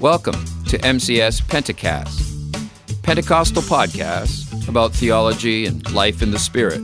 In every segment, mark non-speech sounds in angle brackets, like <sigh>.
Welcome to MCS Pentecast, Pentecostal podcast about theology and life in the Spirit,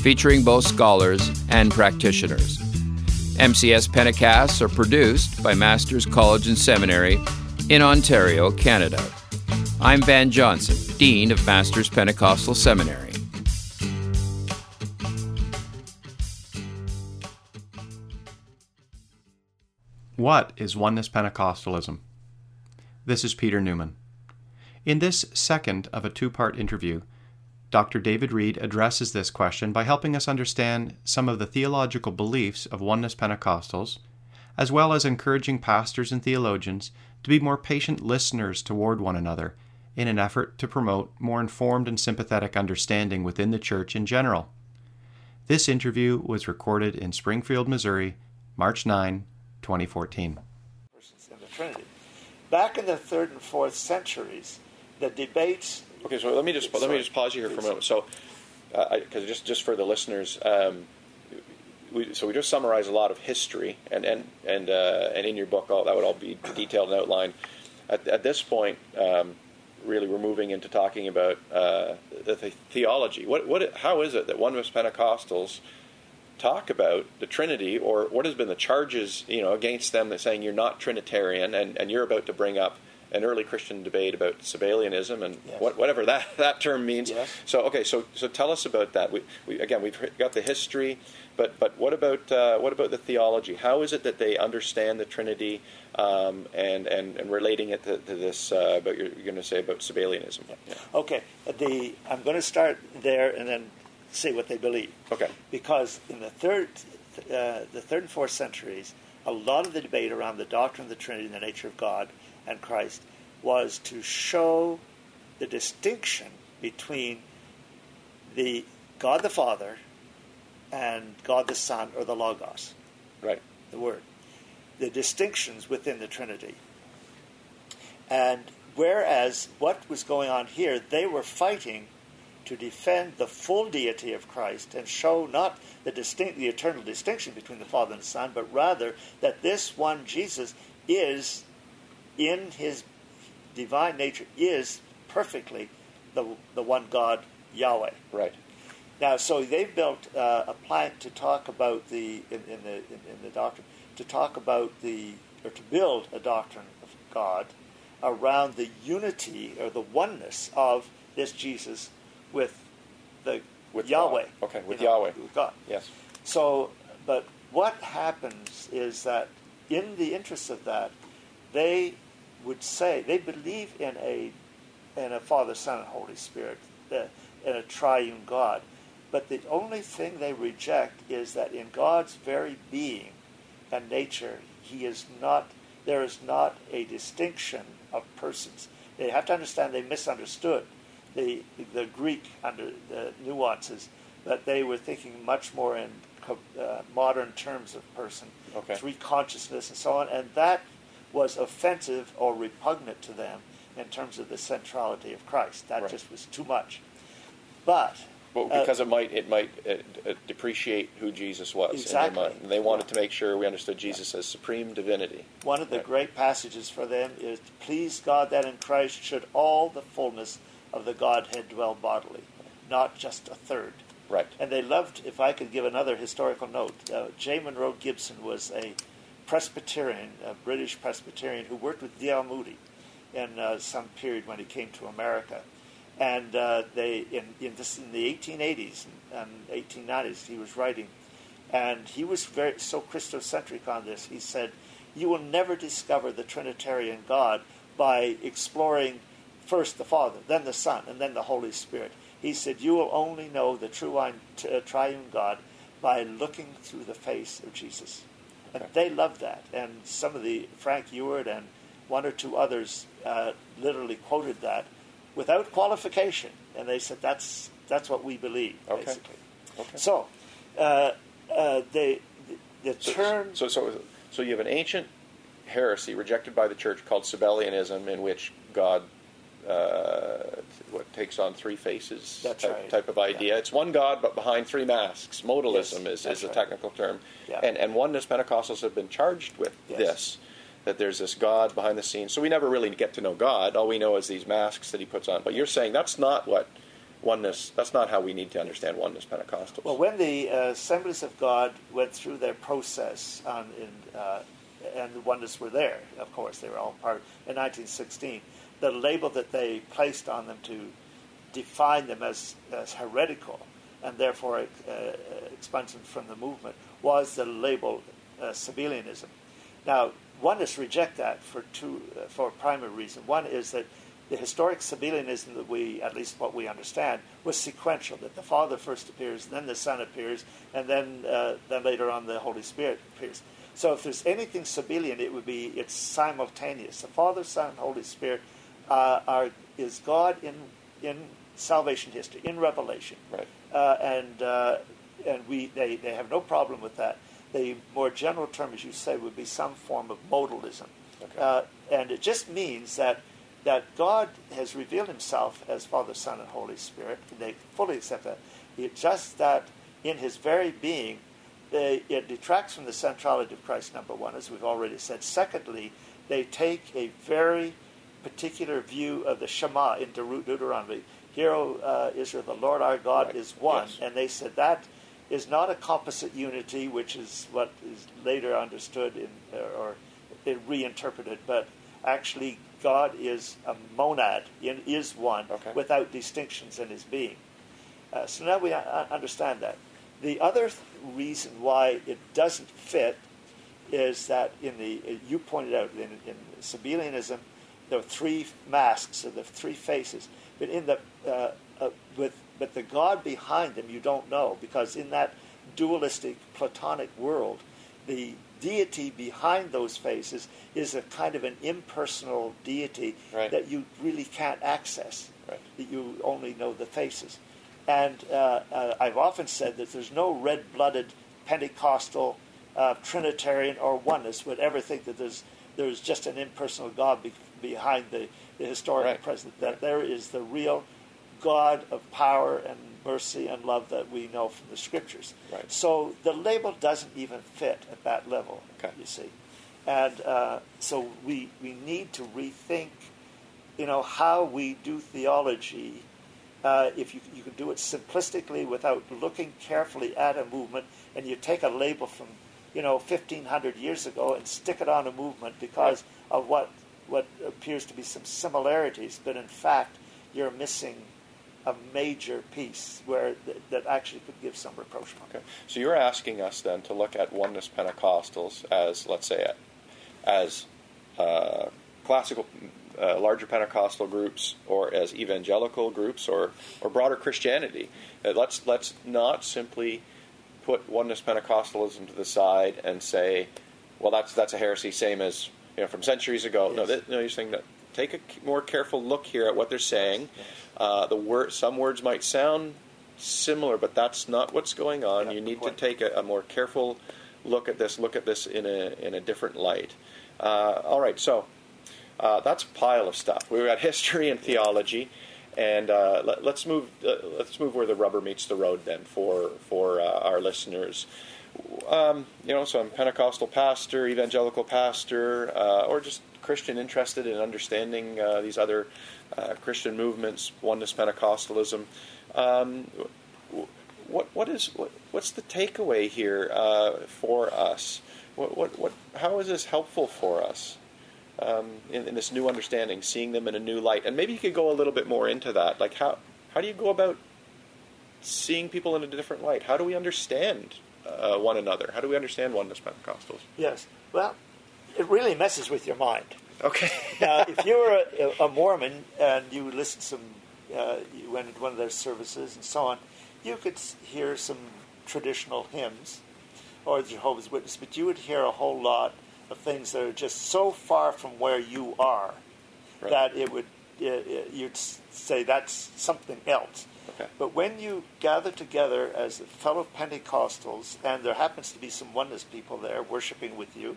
featuring both scholars and practitioners. MCS Pentecasts are produced by Masters College and Seminary in Ontario, Canada. I'm Van Johnson, Dean of Masters Pentecostal Seminary. What is Oneness Pentecostalism? This is Peter Neumann. In this second of a two part interview, Dr. David Reed addresses this question by helping us understand some of the theological beliefs of Oneness Pentecostals, as well as encouraging pastors and theologians to be more patient listeners toward one another in an effort to promote more informed and sympathetic understanding within the church in general. This interview was recorded in Springfield, Missouri, March 9, 2014. persons in the Trinity. Back in the third and fourth centuries, the debates. Okay, so let me just let me just pause you here for a moment. So, because just just for the listeners, um, we, so we just summarize a lot of history, and and and uh, and in your book, all that would all be detailed and outlined. At, at this point, um, really, we're moving into talking about uh, the, the theology. What what how is it that oneness Pentecostals talk about the Trinity, or what has been the charges you know against them that saying you're not Trinitarian, and, and you're about to bring up an early Christian debate about Sabellianism and Yes. what, whatever that, <laughs> that term means. Yes. So okay, so so tell us about that. We, we again we've got the history, but but what about uh, what about the theology? How is it that they understand the Trinity um, and, and and relating it to, to this uh, about you're, you're going to say about Sabellianism? Yeah. Okay, the I'm going to start there and then say what they believe. Okay. Because in the third, uh, the third and fourth centuries, a lot of the debate around the doctrine of the Trinity and the nature of God and Christ was to show the distinction between the God the Father and God the Son, or the Logos. Right. the word, the distinctions within the Trinity. And whereas what was going on here, they were fighting to defend the full deity of Christ and show not the distinct, the eternal distinction between the Father and the Son, but rather that this one Jesus is, in his divine nature, is perfectly the, the one God, Yahweh. Right. Now, so they've built uh, a plan to talk about the in, in the in, in the doctrine to talk about the or to build a doctrine of God around the unity or the oneness of this Jesus with the With Yahweh. God. Okay, with you know, Yahweh. with God. Yes. So, but what happens is that in the interest of that, they would say they believe in a in a Father, Son, and Holy Spirit, uh, in a triune God. But the only thing they reject is that in God's very being and nature, He is not. There is not a distinction of persons. They have to understand they misunderstood the the Greek under the nuances, but they were thinking much more in uh, modern terms of person, Okay. three consciousness, and so on, and that was offensive or repugnant to them in terms of the centrality of Christ. That Right. just was too much. But Well, uh, because it might it might uh, uh, depreciate who Jesus was Exactly. in their mind. And they wanted to make sure we understood Jesus as supreme divinity. One of the Right. great passages for them is, Please God that in Christ should all the fullness of the Godhead dwell bodily, not just a third. Right. And they loved, if I could give another historical note, uh, J. Monro Gibson was a Presbyterian, a British Presbyterian, who worked with D.L. Moody in uh, some period when he came to America. And uh, they, in, in, this, in the 1880s and 1890s, he was writing, and he was very so Christocentric on this. He said, "You will never discover the Trinitarian God by exploring first the Father, then the Son, and then the Holy Spirit." He said, "You will only know the true uh, triune God by looking through the face of Jesus." And Okay. they loved that. And some of the Frank Ewart and one or two others uh, literally quoted that without qualification, and they said, "That's that's what we believe." Okay. Basically. Okay. So, uh, uh, they, the, the So, term. so, so, so you have an ancient heresy rejected by the church called Sabellianism, in which God uh, what takes on three faces That's type, right. type of idea. Yeah. It's one God, but behind three masks. Modalism Yes, is, is a right. technical term, Yeah. and and oneness Pentecostals have been charged with Yes. this. that there's this God behind the scenes. So we never really get to know God. All we know is these masks that he puts on. But you're saying that's not what oneness, that's not how we need to understand oneness Pentecostals. Well, when the uh, Assemblies of God went through their process on, in, uh, and the oneness were there, of course, they were all part in 1916, the label that they placed on them to define them as, as heretical and therefore uh, expunge them from the movement was the label uh, Sabellianism. Now, oneness reject that for two, uh, for a primary reason. One is that the historic Sabellianism that we, at least what we understand, was sequential. That the Father first appears, then the Son appears, and then uh, then later on the Holy Spirit appears. So if there's anything Sabellian, it would be it's simultaneous. The Father, Son, Holy Spirit uh, are is God in in salvation history, in Revelation, right. uh, and uh, and we they, they have no problem with that. The more general term, as you say, would be some form of modalism, Okay. uh, and it just means that that God has revealed Himself as Father, Son, and Holy Spirit. They fully accept that. It's just that in His very being, they, it detracts from the centrality of Christ. Number one, as we've already said. Secondly, they take a very particular view of the Shema in Deut- Deuteronomy. Hear, O uh, Israel, the Lord our God Right. is one. Yes. And they said that is not a composite unity, which is what is later understood in, or reinterpreted, but actually God is a monad, in, is one, Okay. without distinctions in his being. Uh, so now we uh, understand that. The other th- reason why it doesn't fit is that in the uh, you pointed out in, in Sabellianism, there are three masks or the three faces, but in the uh, uh, with but the God behind them you don't know because in that dualistic Platonic world, the deity behind those faces is a kind of an impersonal deity Right. that you really can't access. Right. That you only know the faces. And uh, uh, I've often said that there's no red-blooded Pentecostal uh, Trinitarian or oneness would ever think that there's there's just an impersonal God be, behind the, the historic Right. present. That Right. there is the real God of power and mercy and love that we know from the Scriptures. Right. So the label doesn't even fit at that level. Okay. You see, and uh, so we we need to rethink, you know, how we do theology. Uh, if you, you can do it simplistically without looking carefully at a movement, and you take a label from, you know, 1500 years ago and stick it on a movement because of what what appears to be some similarities, but in fact you're missing a major piece where th- that actually could give some rapprochement. Okay. So you're asking us then to look at oneness Pentecostals as, let's say, as uh, classical, uh, larger Pentecostal groups, or as evangelical groups, or or broader Christianity. Uh, let's let's not simply put oneness Pentecostalism to the side and say, well, that's that's a heresy, same as you know from centuries ago. No, Yes. that, no, you're saying that. Take a more careful look here at what they're saying. Uh, the word, some words might sound similar, but that's not what's going on. Yeah, you need to take a, a more careful look at this. Look at this in a in a different light. Uh, all right, so uh, that's a pile of stuff. We've got <laughs> history and theology, and uh, let, let's move. Uh, let's move where the rubber meets the road then for for uh, our listeners. Um, you know, so I'm Pentecostal pastor, evangelical pastor, uh, or just Christian interested in understanding uh, these other uh, Christian movements, oneness Pentecostalism. Um, what what is what, what's the takeaway here uh, for us? What, what what how is this helpful for us um, in, in this new understanding, seeing them in a new light? And maybe you could go a little bit more into that. Like how how do you go about seeing people in a different light? How do we understand uh, one another? How do we understand oneness Pentecostals? Yes. Well, it really messes with your mind. Okay. <laughs> now, if you were a, a Mormon and you listened to some, uh, you went to one of their services and so on, you could hear some traditional hymns or Jehovah's Witness, but you would hear a whole lot of things that are just so far from where you are Right. that it would uh, uh, you'd say that's something else. Okay. But when you gather together as fellow Pentecostals, and there happens to be some oneness people there worshiping with you,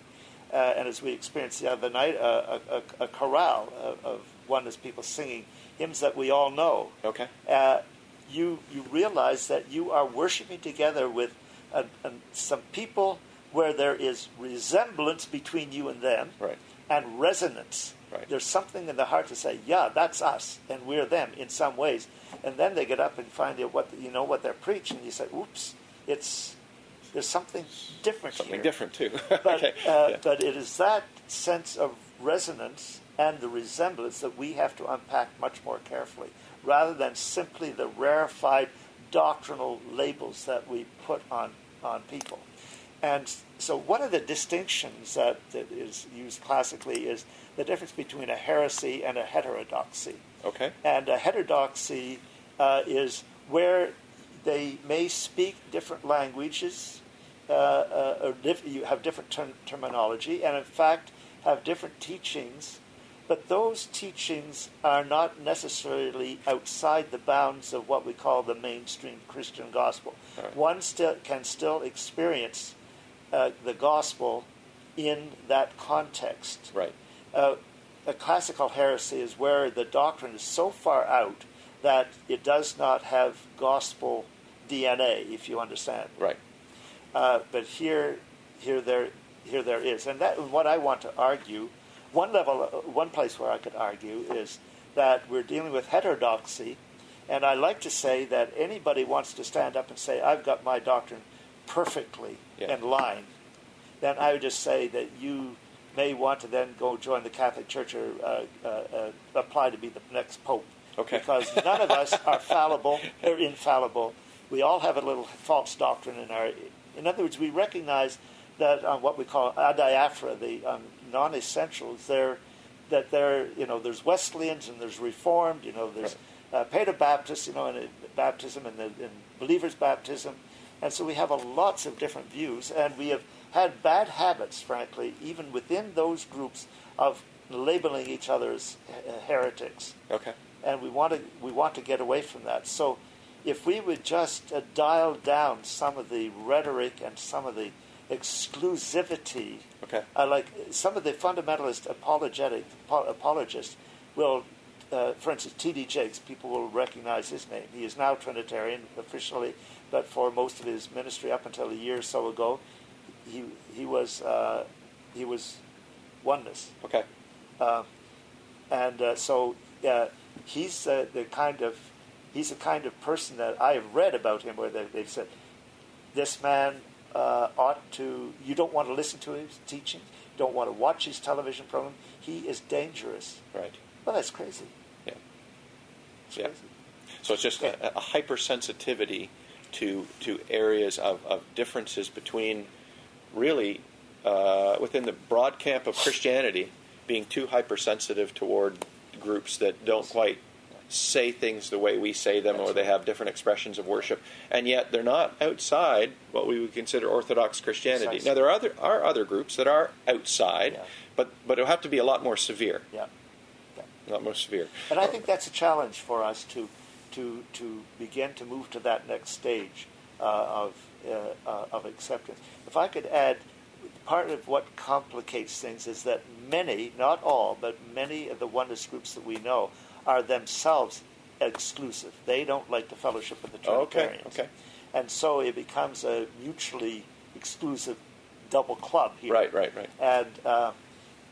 uh, and as we experienced the other night, a, a, a, a chorale of, of oneness people singing hymns that we all know, Okay. uh, you you realize that you are worshiping together with uh uh some people where there is resemblance between you and them, Right. and resonance. Right. There's something in the heart to say, yeah, that's us, and we're them in some ways. And then they get up and find out what you know what they're preaching. You say, oops, it's there's something different Something here. different too. <laughs> But, okay. uh, yeah. but it is that sense of resonance and the resemblance that we have to unpack much more carefully, rather than simply the rarefied doctrinal labels that we put on, on people. And so, one of the distinctions that, that is used classically is the difference between a heresy and a heterodoxy. Okay. And a heterodoxy uh, is where they may speak different languages, uh, uh, or diff- you have different term- terminology, and in fact have different teachings, but those teachings are not necessarily outside the bounds of what we call the mainstream Christian gospel. Right. One still can still experience uh, the gospel in that context. Right. Uh, a classical heresy is where the doctrine is so far out that it does not have gospel DNA, if you understand. Right. Uh, but here, here there, here there is, and that what I want to argue. One level, uh, one place where I could argue is that we're dealing with heterodoxy, and I like to say that anybody wants to stand up and say, "I've got my doctrine perfectly Yeah. in line," then I would just say that you may want to then go join the Catholic Church or uh, uh, uh, apply to be the next pope. Okay. Because none of us are fallible <laughs> or infallible. We all have a little false doctrine in our. In other words, we recognize that on what we call adiaphora, the um, non-essentials, they're that they're you know there's Wesleyans and there's Reformed, you know there's uh, Paedobaptists, you know, and uh, baptism and, the, and believers' baptism, and so we have a lots of different views, and we have had bad habits, frankly, even within those groups of labeling each other as uh, heretics Okay. and we want to we want to get away from that. So, if we would just uh, dial down some of the rhetoric and some of the exclusivity, Okay. uh, like some of the fundamentalist apologetic apo- apologists will, uh, for instance, T.D. Jakes, people will recognize his name. He is now Trinitarian officially, but for most of his ministry up until a year or so ago, he he was uh, he was oneness. Okay. Uh, and uh, so uh, he's uh, the kind of he's the kind of person that I have read about him where they, they've said this man uh, ought to you don't want to listen to his teaching, don't want to watch his television program. He is dangerous. Right. Well, that's crazy. Yeah. It's Yeah. crazy. So it's just a, a hypersensitivity to to areas of, of differences between really uh, within the broad camp of Christianity being too hypersensitive toward groups that don't quite say things the way we say them or they have different expressions of worship and yet they're not outside what we would consider orthodox christianity now there are other, are other groups that are outside Yeah. but but it'll have to be a lot more severe Yeah. yeah. a lot more severe And I think that's a challenge for us to to to begin to move to that next stage uh, of uh, uh, of acceptance. If I could add, part of what complicates things is that many, not all, but many of the oneness groups that we know are themselves exclusive. They don't like the fellowship of the Okay, okay. And so it becomes a mutually exclusive double club here. Right, right, right. And uh,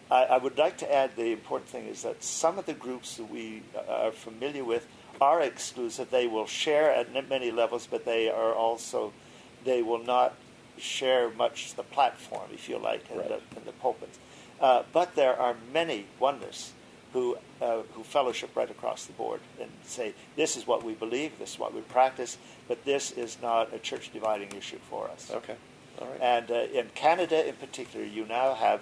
I, I would like to add the important thing is that some of the groups that we are familiar with are exclusive. They will share at many levels, but they are also they will not share much the platform, if you like, in, Right. the, in the pulpits. Uh, but there are many oneness who uh, who fellowship right across the board and say this is what we believe, this is what we practice, but this is not a church dividing issue for us. okay all right And uh, in Canada, in particular, you now have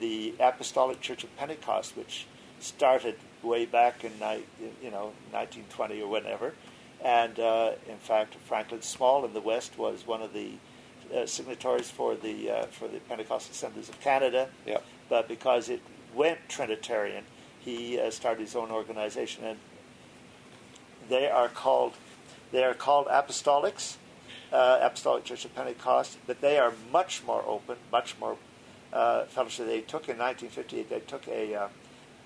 the Apostolic Church of Pentecost, which started way back in you know 1920 or whenever. And uh, in fact, Franklin Small in the West was one of the uh, signatories for the uh, for the Pentecostal Assemblies of Canada. Yep. But because it went Trinitarian, he uh, started his own organization, and they are called they are called apostolics, uh, Apostolic Church of Pentecost, but they are much more open, much more uh, fellowship. They took in 1958. They took a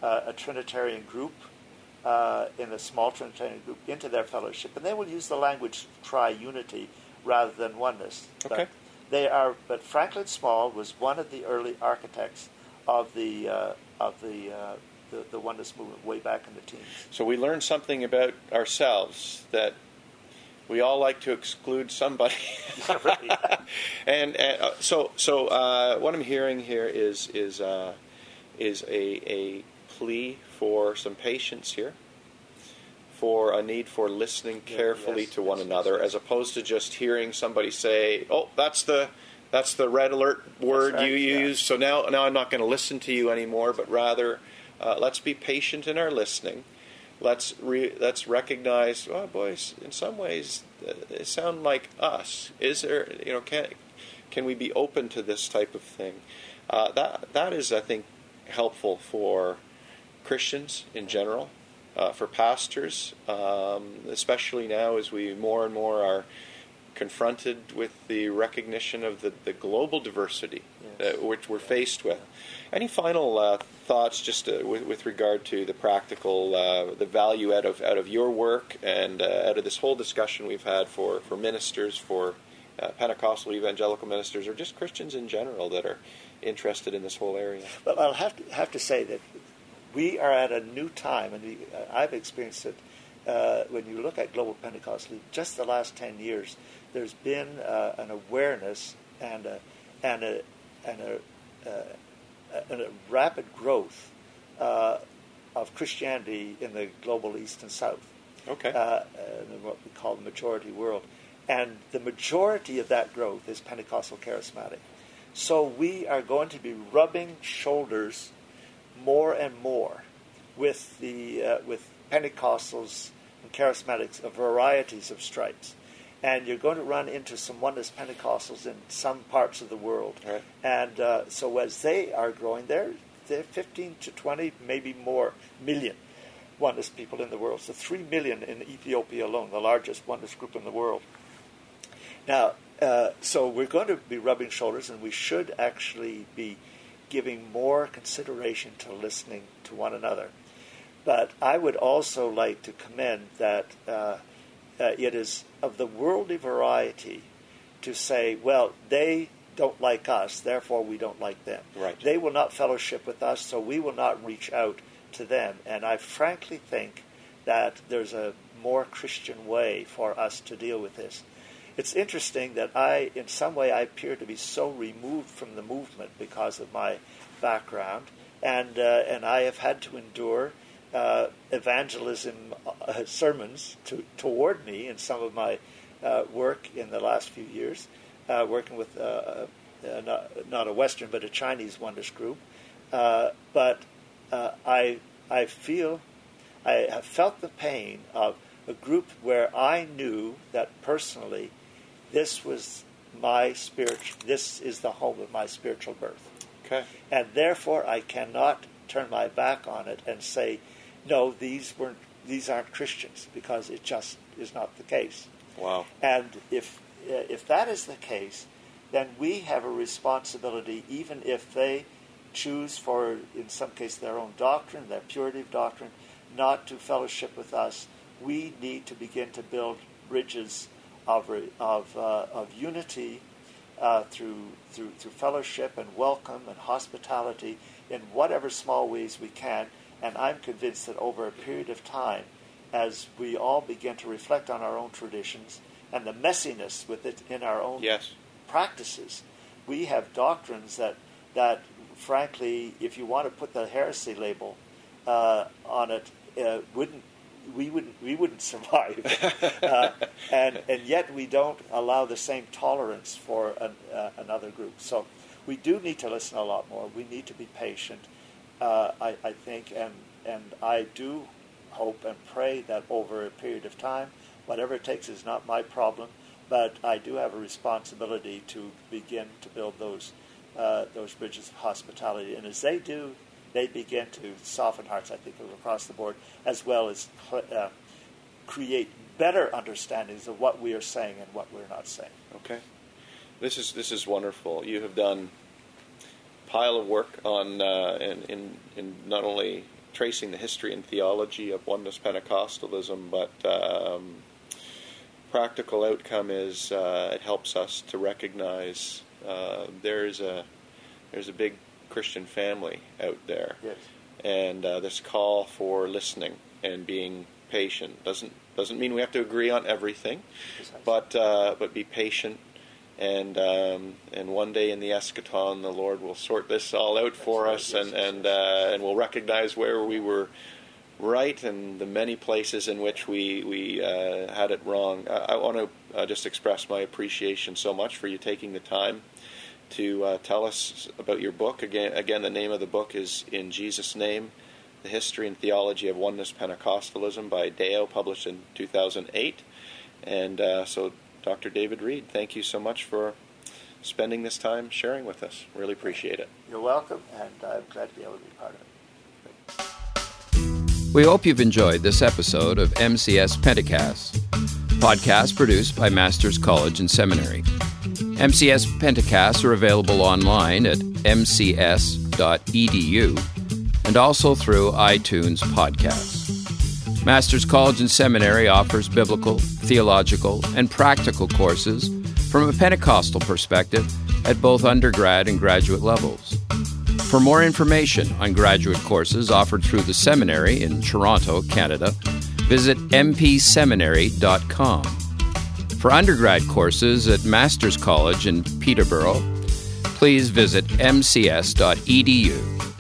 a Trinitarian group uh, in a small Trinitarian group into their fellowship, and they will use the language triunity rather than oneness. Okay. But they are. But Franklin Small was one of the early architects of the uh, of the, uh, the the oneness movement way back in the teens. So we learned something about ourselves that we all like to exclude somebody. <laughs> <laughs> and, and uh, so so uh, what I'm hearing here is is uh, is a a plea for some patience here. For a need for listening carefully yes, to one yes, another, yes. as opposed to just hearing somebody say, "Oh, that's the that's the red alert word right, you yeah. use." So now now I'm not going to listen to you anymore, but rather uh, let's be patient in our listening. Let's re- let's recognize. Oh, boys, in some ways, uh, they sound like us. Is there you know can can we be open to this type of thing? Uh, that that is, I think, helpful for Christians in general, uh, for pastors, um, especially now as we more and more are confronted with the recognition of the, the global diversity Yes. uh, which we're faced with. Any final uh, thoughts, just uh, with, with regard to the practical, uh, the value out of out of your work and uh, out of this whole discussion we've had for for ministers, for uh, Pentecostal evangelical ministers, or just Christians in general that are interested in this whole area? Well, I'll have to have to say that we are at a new time, and we, uh, I've experienced it. Uh, when you look at Global Pentecostal, just the last ten years, there's been uh, an awareness and a and a and a, uh, and a rapid growth uh, of Christianity in the global East and South Okay. uh, in what we call the majority world. And the majority of that growth is Pentecostal charismatic. So we are going to be rubbing shoulders more and more with the uh, with Pentecostals and charismatics of varieties of stripes. And you're going to run into some oneness Pentecostals in some parts of the world. Right. And uh, so as they are growing, they're, they're 15 to 20, maybe more million oneness people in the world. So 3 million in Ethiopia alone, the largest oneness group in the world. Now, uh, so we're going to be rubbing shoulders, and we should actually be giving more consideration to listening to one another. But I would also like to commend that uh, uh, it is of the worldly variety to say, well, they don't like us, therefore we don't like them. Right. They will not fellowship with us, so we will not reach out to them. And I frankly think that there's a more Christian way for us to deal with this. It's interesting that I, in some way, I appear to be so removed from the movement because of my background, and uh, and I have had to endure uh, evangelism uh, sermons to, toward me in some of my uh, work in the last few years, uh, working with uh, not, not a Western but a Chinese oneness group. But I I feel I have felt the pain of a group where I knew that personally this was my spiritual this is the home of my spiritual birth Okay. and therefore I cannot turn my back on it and say, no, these weren't, these aren't Christians, because it just is not the case. Wow. And if uh, if that is the case, then we have a responsibility, even if they choose for, in some case, their own doctrine, their purity of doctrine, not to fellowship with us. We need to begin to build bridges of of uh, of unity uh, through through through fellowship and welcome and hospitality in whatever small ways we can. And I'm convinced that over a period of time, as we all begin to reflect on our own traditions and the messiness with it in our own Yes. practices, we have doctrines that that frankly, if you want to put the heresy label uh, on it, uh, wouldn't we wouldn't we wouldn't <laughs> survive, uh, and and yet we don't allow the same tolerance for an, uh, another group. So we do need to listen a lot more. We need to be patient. Uh, I, I think, and and I do hope and pray that over a period of time, whatever it takes is not my problem, but I do have a responsibility to begin to build those uh, those bridges of hospitality. And as they do, they begin to soften hearts. I think across the board, as well as uh, create better understandings of what we are saying and what we're not saying. Okay. This is this is wonderful. You have done a pile of work on uh, in, in in not only tracing the history and theology of oneness Pentecostalism, but um, practical outcome is uh, it helps us to recognize uh, there is a there's a big Christian family out there, Yes. and uh, this call for listening and being patient doesn't doesn't mean we have to agree on everything, Precisely. but uh, but be patient. And um, and one day in the eschaton, the Lord will sort this all out for right, us, yes, and yes, and uh, and we'll recognize where we were right and the many places in which we we uh, had it wrong. I, I want to uh, just express my appreciation so much for you taking the time to uh, tell us about your book. Again, again, the name of the book is In Jesus' Name: The History and Theology of Oneness Pentecostalism by Deo, published in 2008. And uh, so, Dr. David Reed, thank you so much for spending this time sharing with us. Really appreciate it. You're welcome, and I'm glad to be able to be part of it. We hope you've enjoyed this episode of MCS Pentacast, podcast produced by Masters College and Seminary. MCS Pentacasts are available online at mcs.edu and also through iTunes Podcasts. Masters College and Seminary offers biblical, theological, and practical courses from a Pentecostal perspective at both undergrad and graduate levels. For more information on graduate courses offered through the seminary in Toronto, Canada, visit mpseminary.com. For undergrad courses at Masters College in Peterborough, please visit mcs.edu.